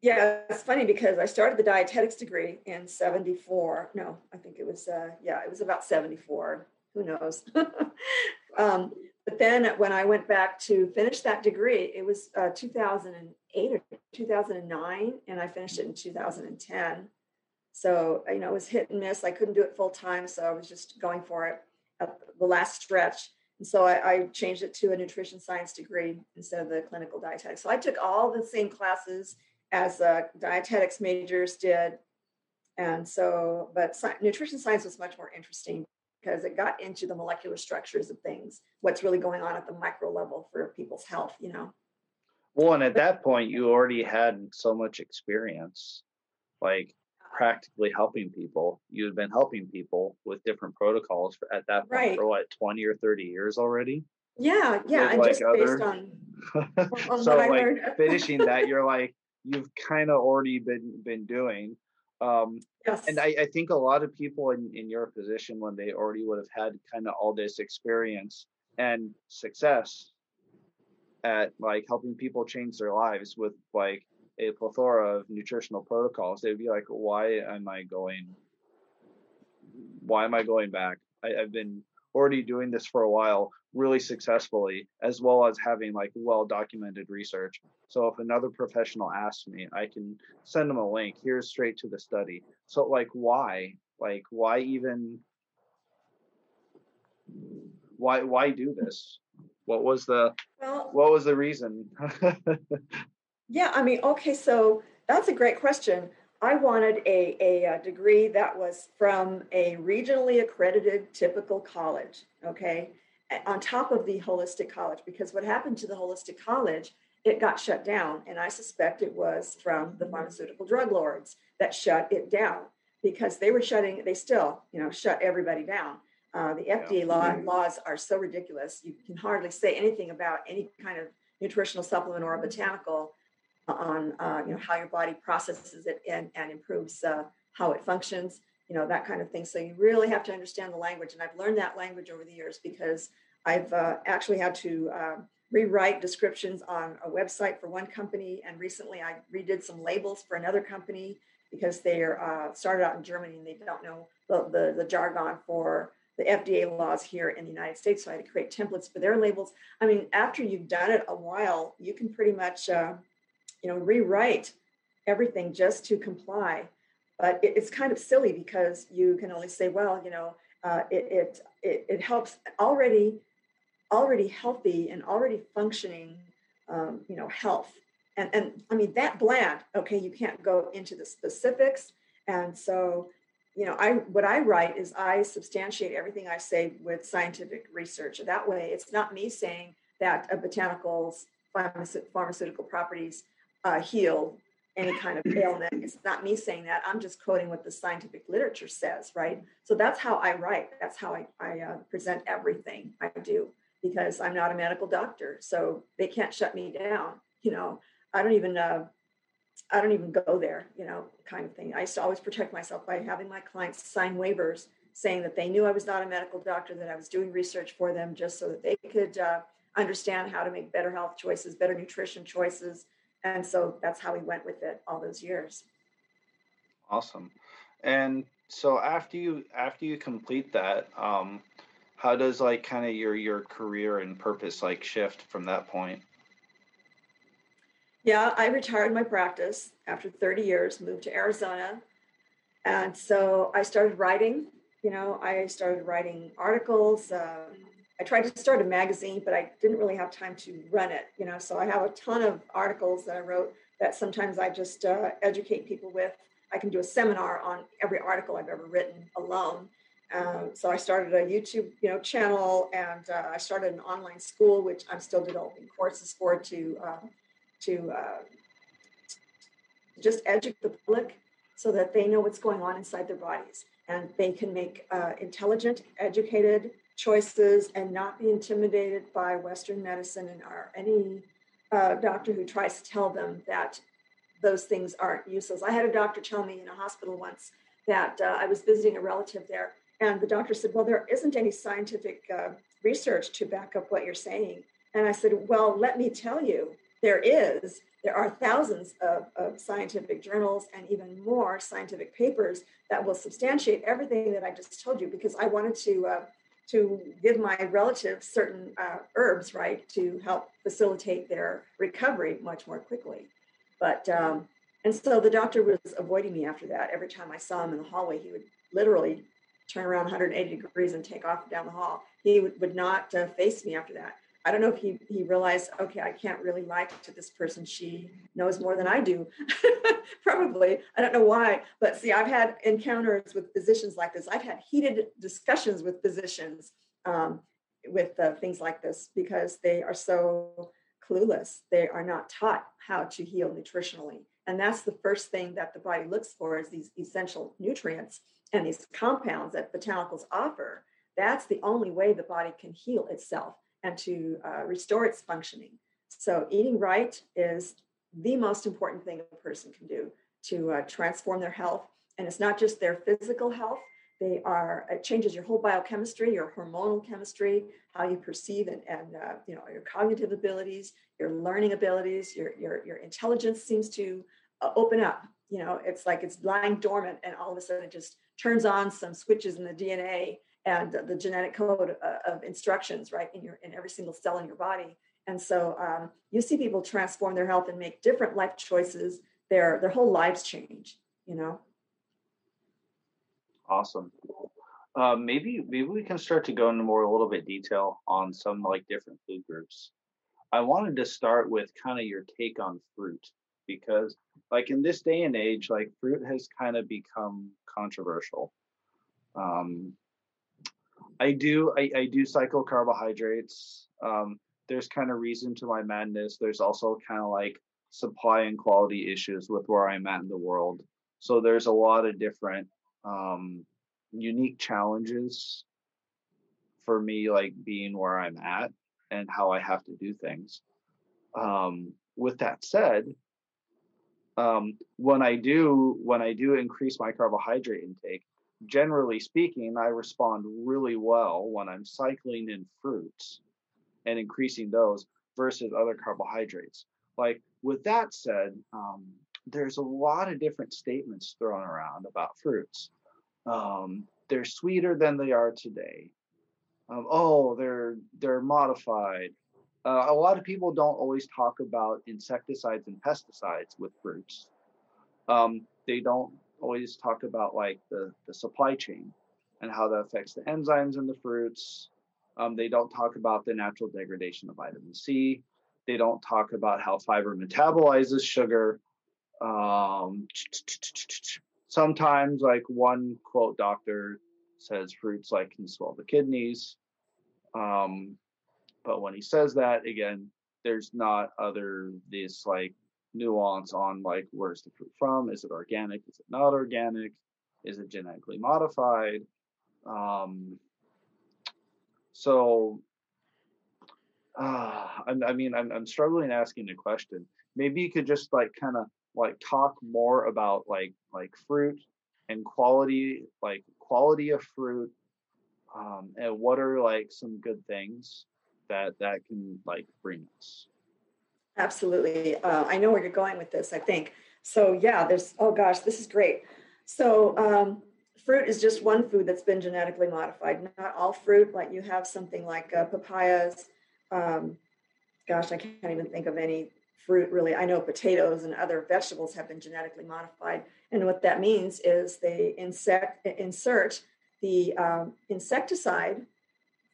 Yeah, it's funny because I started the dietetics degree in 74. No, I think it was, uh, yeah, it was about 74. Who knows? um, but then when I went back to finish that degree, it was uh, 2008 or 2009, and I finished it in 2010. So, you know, it was hit and miss. I couldn't do it full time. So I was just going for it at the last stretch. And so I, I, changed it to a nutrition science degree instead of the clinical dietetics. So I took all the same classes as uh, dietetics majors did. And so, but nutrition science was much more interesting because it got into the molecular structures of things, what's really going on at the micro level for people's health, you know. Well, and at that point, you already had so much experience, like practically helping people. You had been helping people with different protocols for, at that point right. for what, 20 or 30 years already? Yeah, yeah. And like just other... based on, on so like finishing that, you're like, you've kind of already been been doing. Um, yes. And I, I think a lot of people in, in your position, when they already would have had kind of all this experience and success at like helping people change their lives with like a plethora of nutritional protocols, they'd be like, why am I going? Why am I going back? I, I've been already doing this for a while really successfully, as well as having like well documented research. So if another professional asks me, I can send them a link. Here's straight to the study. So like why? Like why even why why do this? What was the well, what was the reason? yeah, I mean, okay, so that's a great question. I wanted a, a, a, degree that was from a regionally accredited typical college, okay, on top of the holistic college. Because what happened to the holistic college, it got shut down. And I suspect it was from the mm-hmm. pharmaceutical drug lords that shut it down because they were shutting, they still, you know, shut everybody down. Uh, the FDA law, mm-hmm. laws are so ridiculous. You can hardly say anything about any kind of nutritional supplement or a botanical on uh, you know how your body processes it and, and improves uh, how it functions you know that kind of thing so you really have to understand the language and i've learned that language over the years because i've uh, actually had to uh, rewrite descriptions on a website for one company and recently i redid some labels for another company because they are uh, started out in germany and they don't know the, the, the jargon for the FDA laws here in the United States. So I had to create templates for their labels. I mean, after you've done it a while, you can pretty much uh, you know, rewrite everything just to comply. But it, it's kind of silly because you can only say, well, you know, uh, it, it, it, helps already, already healthy and already functioning, um, you know, health. And, and I mean, that bland, okay, you can't go into the specifics. And so, you know, I what I write is I substantiate everything I say with scientific research. That way, it's not me saying that a botanical's pharmaceutical properties uh, heal any kind of ailment. It's not me saying that. I'm just quoting what the scientific literature says, right? So that's how I write. That's how I, I uh, present everything I do because I'm not a medical doctor. So they can't shut me down. You know, I don't even, uh, I don't even go there, you know, kind of thing. I used to always protect myself by having my clients sign waivers saying that they knew I was not a medical doctor, that I was doing research for them just so that they could uh, understand how to make better health choices, better nutrition choices, and so that's how we went with it all those years. Awesome. And so after you after you complete that um how does like kind of your your career and purpose like shift from that point? Yeah i retired my practice after 30 years moved to arizona. And so i started writing you know i started writing articles uh, I tried to start a magazine, but I didn't really have time to run it, you know. So I have a ton of articles that I wrote that sometimes I just uh, educate people with. I can do a seminar on every article I've ever written alone. Um, so I started a YouTube, you know, channel, and uh, I started an online school, which I'm still developing courses for to uh, to just educate the public so that they know what's going on inside their bodies and they can make uh, intelligent, educated choices and not be intimidated by Western medicine and our, any uh, doctor who tries to tell them that those things aren't useless. I had a doctor tell me in a hospital once that uh, I was visiting a relative there, and the doctor said, Well, there isn't any scientific uh, research to back up what you're saying. And I said, Well, let me tell you, there is, there are thousands of, of scientific journals and even more scientific papers that will substantiate everything that I just told you because I wanted to uh, to give my relatives certain uh, herbs, right, to help facilitate their recovery much more quickly. But um, and so the doctor was avoiding me after that. Every time I saw him in the hallway, he would literally turn around 180 degrees and take off down the hall. He would, not uh, face me after that. I don't know if he, he realized, okay, I can't really lie to this person. She knows more than I do. Probably. I don't know why. But see, I've had encounters with physicians like this. I've had heated discussions with physicians um, with uh, things like this because they are so clueless. They are not taught how to heal nutritionally. And that's the first thing that the body looks for is these essential nutrients and these compounds that botanicals offer. That's the only way the body can heal itself and to uh, restore its functioning. So, eating right is the most important thing a person can do to uh, transform their health. And it's not just their physical health, they are, it changes your whole biochemistry, your hormonal chemistry, how you perceive and, and uh, you know, your cognitive abilities, your learning abilities, your, your, your intelligence seems to uh, open up. You know, it's like it's lying dormant and all of a sudden it just turns on some switches in the DNA and the genetic code uh, of instructions right in your in every single cell in your body. And so um, you see people transform their health and make different life choices. Their their whole lives change you know? Awesome. Uh, maybe maybe we can start to go into more a little bit detail on some like different food groups. I wanted to start with kind of your take on fruit because like in this day and age like fruit has kind of become controversial. Um, I do I, I do cycle carbohydrates. Um, there's kind of reason to my madness. There's also kind of like supply and quality issues with where I'm at in the world. So there's a lot of different um, unique challenges for me, like being where I'm at and how I have to do things. Um, with that said, um, when I do when I do increase my carbohydrate intake, generally speaking, I respond really well when I'm cycling in fruits and increasing those versus other carbohydrates. Like with that said, um, there's a lot of different statements thrown around about fruits. Um, they're sweeter than they are today. Um, oh, they're they're modified. Uh, a lot of people don't always talk about insecticides and pesticides with fruits. Um, they don't always talk about like the, the supply chain and how that affects the enzymes in the fruits. Um, they don't talk about the natural degradation of vitamin C. They don't talk about how fiber metabolizes sugar. Um, sometimes, like one quote doctor says, fruits like can swell the kidneys. Um, but when he says that, again, there's not other this like nuance on like where's the fruit from? Is it organic? Is it not organic? Is it genetically modified? Um, so, uh, I, I mean, I'm, I'm struggling asking the question. Maybe you could just like kind of like talk more about like like fruit and quality, like quality of fruit, um, and what are like some good things that that can like bring us. Absolutely. Uh, I know where you're going with this, I think. So, yeah, there's, oh gosh, this is great. So, um, fruit is just one food that's been genetically modified. Not all fruit, like you have something like uh, papayas. Um, gosh, I can't even think of any fruit really. I know potatoes and other vegetables have been genetically modified. And what that means is they insect, insert the um, insecticide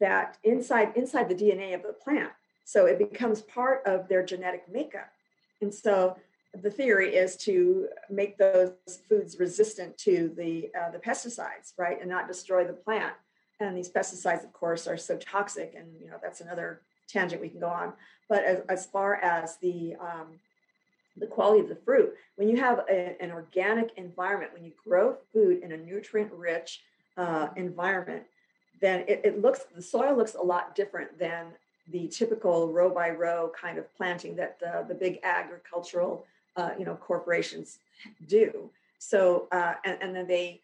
that inside inside the DNA of the plant. So it becomes part of their genetic makeup. And so the theory is to make those foods resistant to the uh, the pesticides, right, and not destroy the plant. And these pesticides, of course, are so toxic, and you know that's another tangent we can go on. But as, as far as the um, the quality of the fruit, when you have a, an organic environment, when you grow food in a nutrient-rich uh, environment, then it, it looks the soil looks a lot different than the typical row by row kind of planting that the, the big agricultural uh, you know corporations do so uh, and, and then they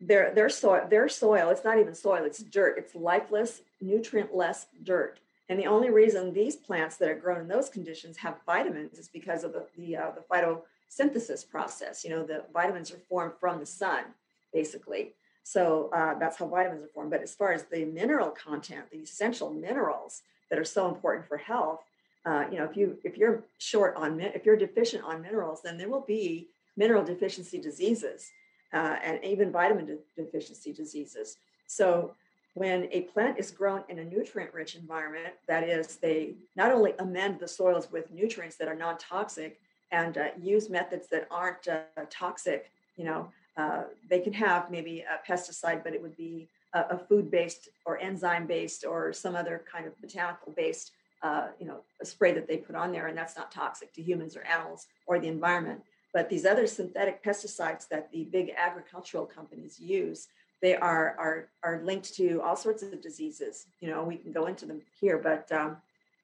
their their soil their soil it's not even soil it's dirt it's lifeless nutrient less dirt And the only reason these plants that are grown in those conditions have vitamins is because of the, the, uh, the photosynthesis process. You know, the vitamins are formed from the sun, basically. So uh, that's how vitamins are formed. But as far as the mineral content, the essential minerals that are so important for health, uh, you know, if you if you're short on if you're deficient on minerals, then there will be mineral deficiency diseases uh, and even vitamin de- deficiency diseases. So when a plant is grown in a nutrient rich environment, that is, they not only amend the soils with nutrients that are non toxic and uh, use methods that aren't uh, toxic, you know, uh, they can have maybe a pesticide, but it would be a, a food based or enzyme based or some other kind of botanical based, uh, you know, a spray that they put on there, and that's not toxic to humans or animals or the environment. But these other synthetic pesticides that the big agricultural companies use, they are are are linked to all sorts of diseases. You know, we can go into them here, but um,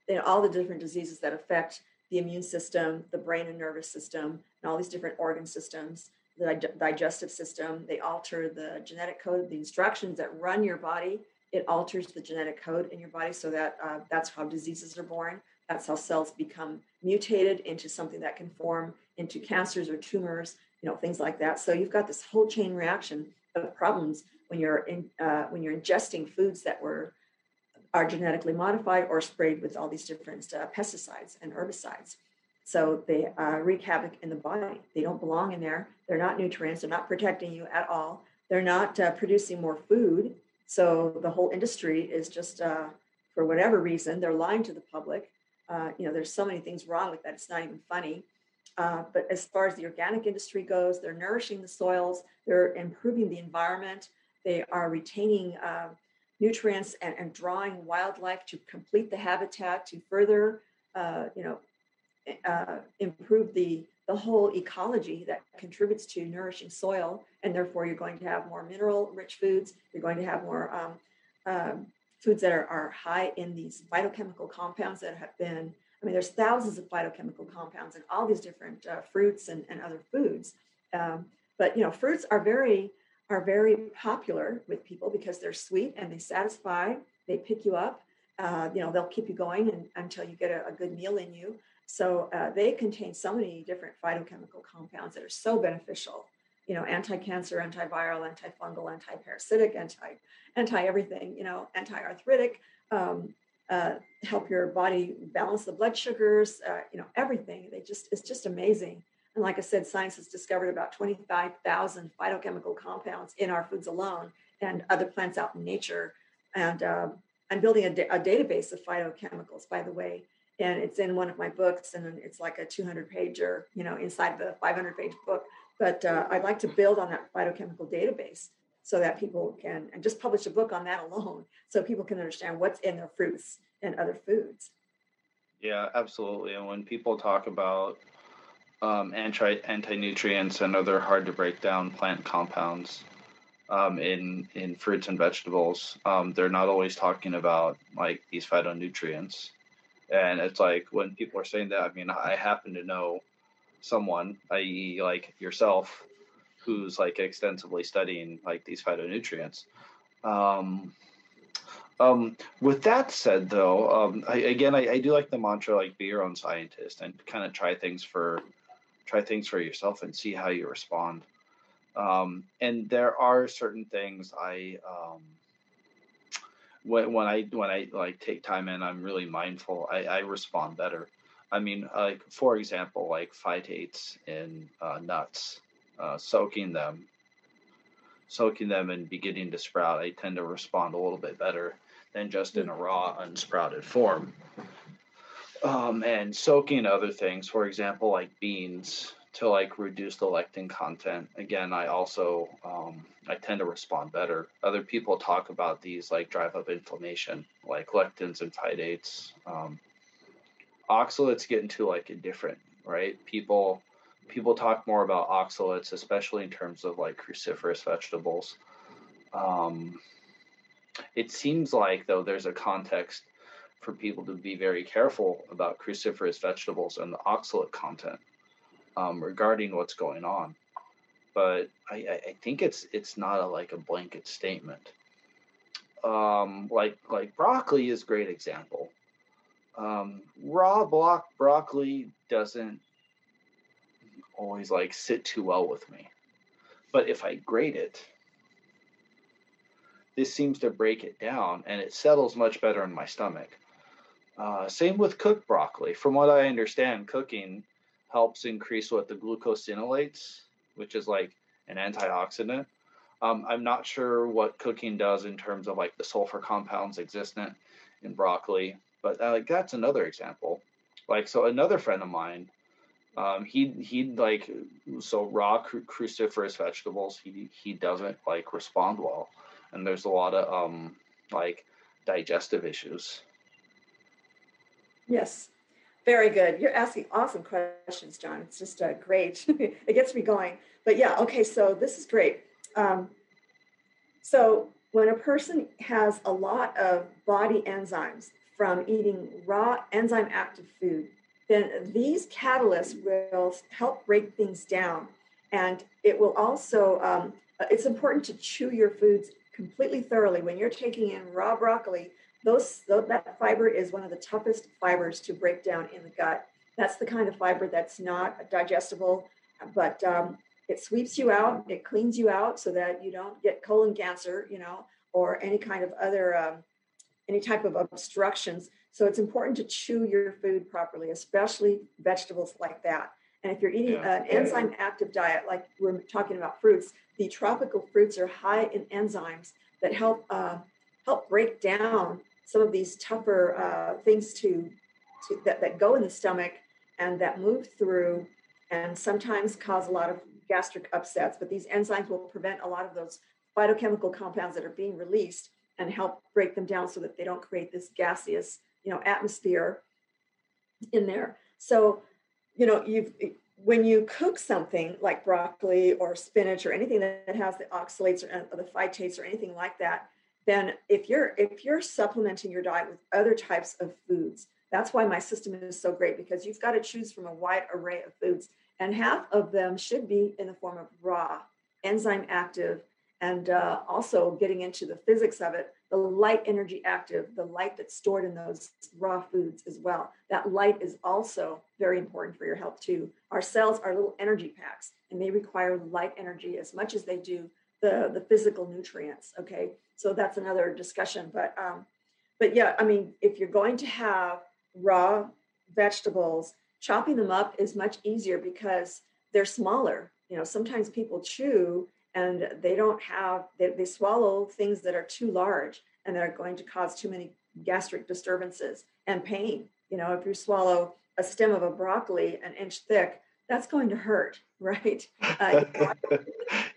you know, all the different diseases that affect the immune system, the brain and nervous system, and all these different organ systems, the digestive system. They alter the genetic code, the instructions that run your body. It alters the genetic code in your body, so that uh, that's how diseases are born. That's how cells become mutated into something that can form into cancers or tumors, you know, things like that. So you've got this whole chain reaction of problems when you're in uh, when you're ingesting foods that were are genetically modified or sprayed with all these different uh, pesticides and herbicides. So they uh, wreak havoc in the body. They don't belong in there. They're not nutrients. They're not protecting you at all. They're not uh, producing more food. So the whole industry is just, uh, for whatever reason, they're lying to the public. Uh, you know, there's so many things wrong with that. It's not even funny. Uh, but as far as the organic industry goes, they're nourishing the soils, they're improving the environment, they are retaining uh, nutrients and, and, drawing wildlife to complete the habitat to further, you know, uh, improve the the whole ecology that contributes to nourishing soil, and therefore you're going to have more mineral-rich foods. You're going to have more um, um, foods that are, are high in these phytochemical compounds that have been I mean, there's thousands of phytochemical compounds in all these different uh, fruits and, and other foods. Um, but you know, fruits are very are very popular with people because they're sweet and they satisfy. They pick you up. Uh, you know, they'll keep you going and, until you get a, a, good meal in you. So uh, they contain so many different phytochemical compounds that are so beneficial. You know, anti-cancer, antiviral, antifungal, anti-parasitic, anti anti everything. You know, anti-arthritic. Um, uh, help your body balance the blood sugars, uh, you know, everything. They just, it's just amazing. And like I said, science has discovered about 25,000 phytochemical compounds in our foods alone and other plants out in nature. And uh, I'm building a, da- a, database of phytochemicals, by the way, and it's in one of my books, and it's like a 200 pager, you know, inside the 500 page book. But uh, I'd like to build on that phytochemical database so that people can and just publish a book on that alone so people can understand what's in their fruits and other foods yeah absolutely and when people talk about um, anti anti nutrients and other hard to break down plant compounds um, in in fruits and vegetables um, they're not always talking about like these phytonutrients and it's like when people are saying that i mean i happen to know someone i.e like yourself who's like extensively studying like these phytonutrients. Um, um, with that said, though, um, I, again, I, I, do like the mantra like be your own scientist and kind of try things for try things for yourself and see how you respond. Um, and there are certain things I um, when, when I when I like take time and I'm really mindful, I, I respond better. I mean, like for example, like phytates in uh, nuts uh, soaking them, soaking them and beginning to sprout, I tend to respond a little bit better than just in a raw, unsprouted form. Um, and soaking other things, for example, like beans, to like reduce the lectin content. Again, I also um, I tend to respond better. Other people talk about these like drive up inflammation, like lectins and phytates. Um, oxalates get into like a different, right? People people talk more about oxalates, especially in terms of like cruciferous vegetables. Um, it seems like though there's a context for people to be very careful about cruciferous vegetables and the oxalate content um, regarding what's going on. But I, I think it's it's not a, like a blanket statement. Um, like like broccoli is a great example. Um, raw block broccoli doesn't always like sit too well with me. But if I grate it, this seems to break it down and it settles much better in my stomach. Uh, same with cooked broccoli. From what I understand, cooking helps increase what the glucosinolates, which is like an antioxidant. Um, I'm not sure what cooking does in terms of like the sulfur compounds existent in broccoli, but uh, like that's another example. Like so, another friend of mine, um, he he like so raw cru- cruciferous vegetables. He he doesn't like respond well, and there's a lot of um like digestive issues. Yes, very good. You're asking awesome questions, John. It's just uh, great. it gets me going. But yeah, okay, so this is great. Um, so when a person has a lot of body enzymes from eating raw enzyme active food, then these catalysts will help break things down. And it will also, um, it's important to chew your foods completely thoroughly. When you're taking in raw broccoli, those that fiber is one of the toughest fibers to break down in the gut. That's the kind of fiber that's not digestible, but um, it sweeps you out, it cleans you out so that you don't get colon cancer, you know, or any kind of other um, any type of obstructions. So it's important to chew your food properly, especially vegetables like that. And if you're eating yeah. an enzyme active diet, like we're talking about fruits, the tropical fruits are high in enzymes that help uh, help break down some of these tougher uh, things to, to that, that go in the stomach and that move through and sometimes cause a lot of gastric upsets. But these enzymes will prevent a lot of those phytochemical compounds that are being released and help break them down so that they don't create this gaseous, you know, atmosphere in there. So, you know, you've when you cook something like broccoli or spinach or anything that has the oxalates or, or the phytates or anything like that, then if you're if you're supplementing your diet with other types of foods that's why my system is so great because you've got to choose from a wide array of foods and half of them should be in the form of raw enzyme active and uh, also getting into the physics of it the light energy active the light that's stored in those raw foods as well. That light is also very important for your health too. Our cells are little energy packs and they require light energy as much as they do the the physical nutrients okay so that's another discussion but um but yeah i mean if you're going to have raw vegetables chopping them up is much easier because they're smaller. You know sometimes people chew and they don't have they, they swallow things that are too large and they're going to cause too many gastric disturbances and pain. You know if you swallow a stem of a broccoli an inch thick that's going to hurt right? Uh,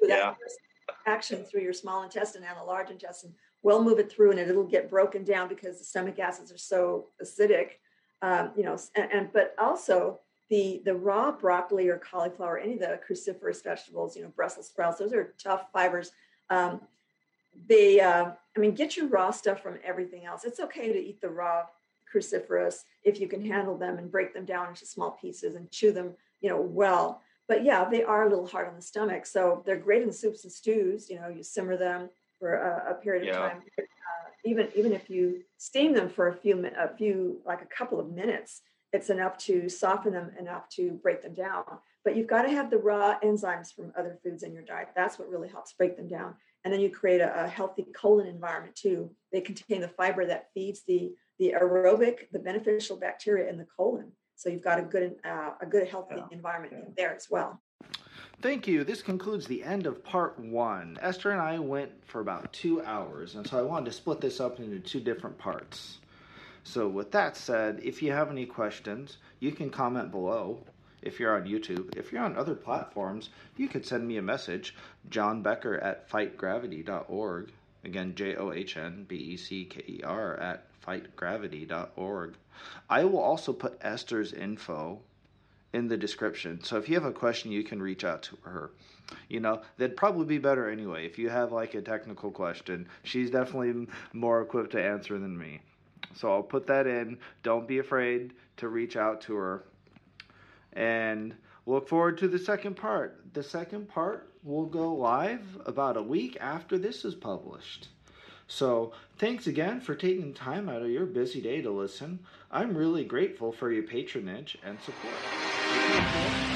yeah action through your small intestine and the large intestine will move it through and it'll get broken down because the stomach acids are so acidic. Um, you know and, and, but also the the raw broccoli or cauliflower any of the cruciferous vegetables you know brussels sprouts those are tough fibers. Um, they uh, i mean get your raw stuff from everything else. It's okay to eat the raw cruciferous if you can handle them and break them down into small pieces and chew them you know well but yeah, they are a little hard on the stomach. So they're great in soups and stews. You know, you simmer them for a, a period of time. Uh, even even if you steam them for a few a few like a couple of minutes, it's enough to soften them enough to break them down. But you've got to have the raw enzymes from other foods in your diet. That's what really helps break them down. And then you create a, a healthy colon environment too. They contain the fiber that feeds the the aerobic, the beneficial bacteria in the colon. So you've got a good, uh, a good healthy yeah. environment yeah. there as well. Thank you. This concludes the end of part one. Esther and I went for about two hours, and so I wanted to split this up into two different parts. So, with that said, if you have any questions, you can comment below if you're on YouTube. If you're on other platforms, you could send me a message, John Becker at fightgravity.org. Again, J O H N B E C K E R at fightgravity.org. I will also put Esther's info in the description. So if you have a question, you can reach out to her. You know, that'd probably be better anyway. If you have like a technical question, she's definitely more equipped to answer than me. So I'll put that in. Don't be afraid to reach out to her. And look forward to the second part. The second part will go live about a week after this is published. So, thanks again for taking time out of your busy day to listen. I'm really grateful for your patronage and support.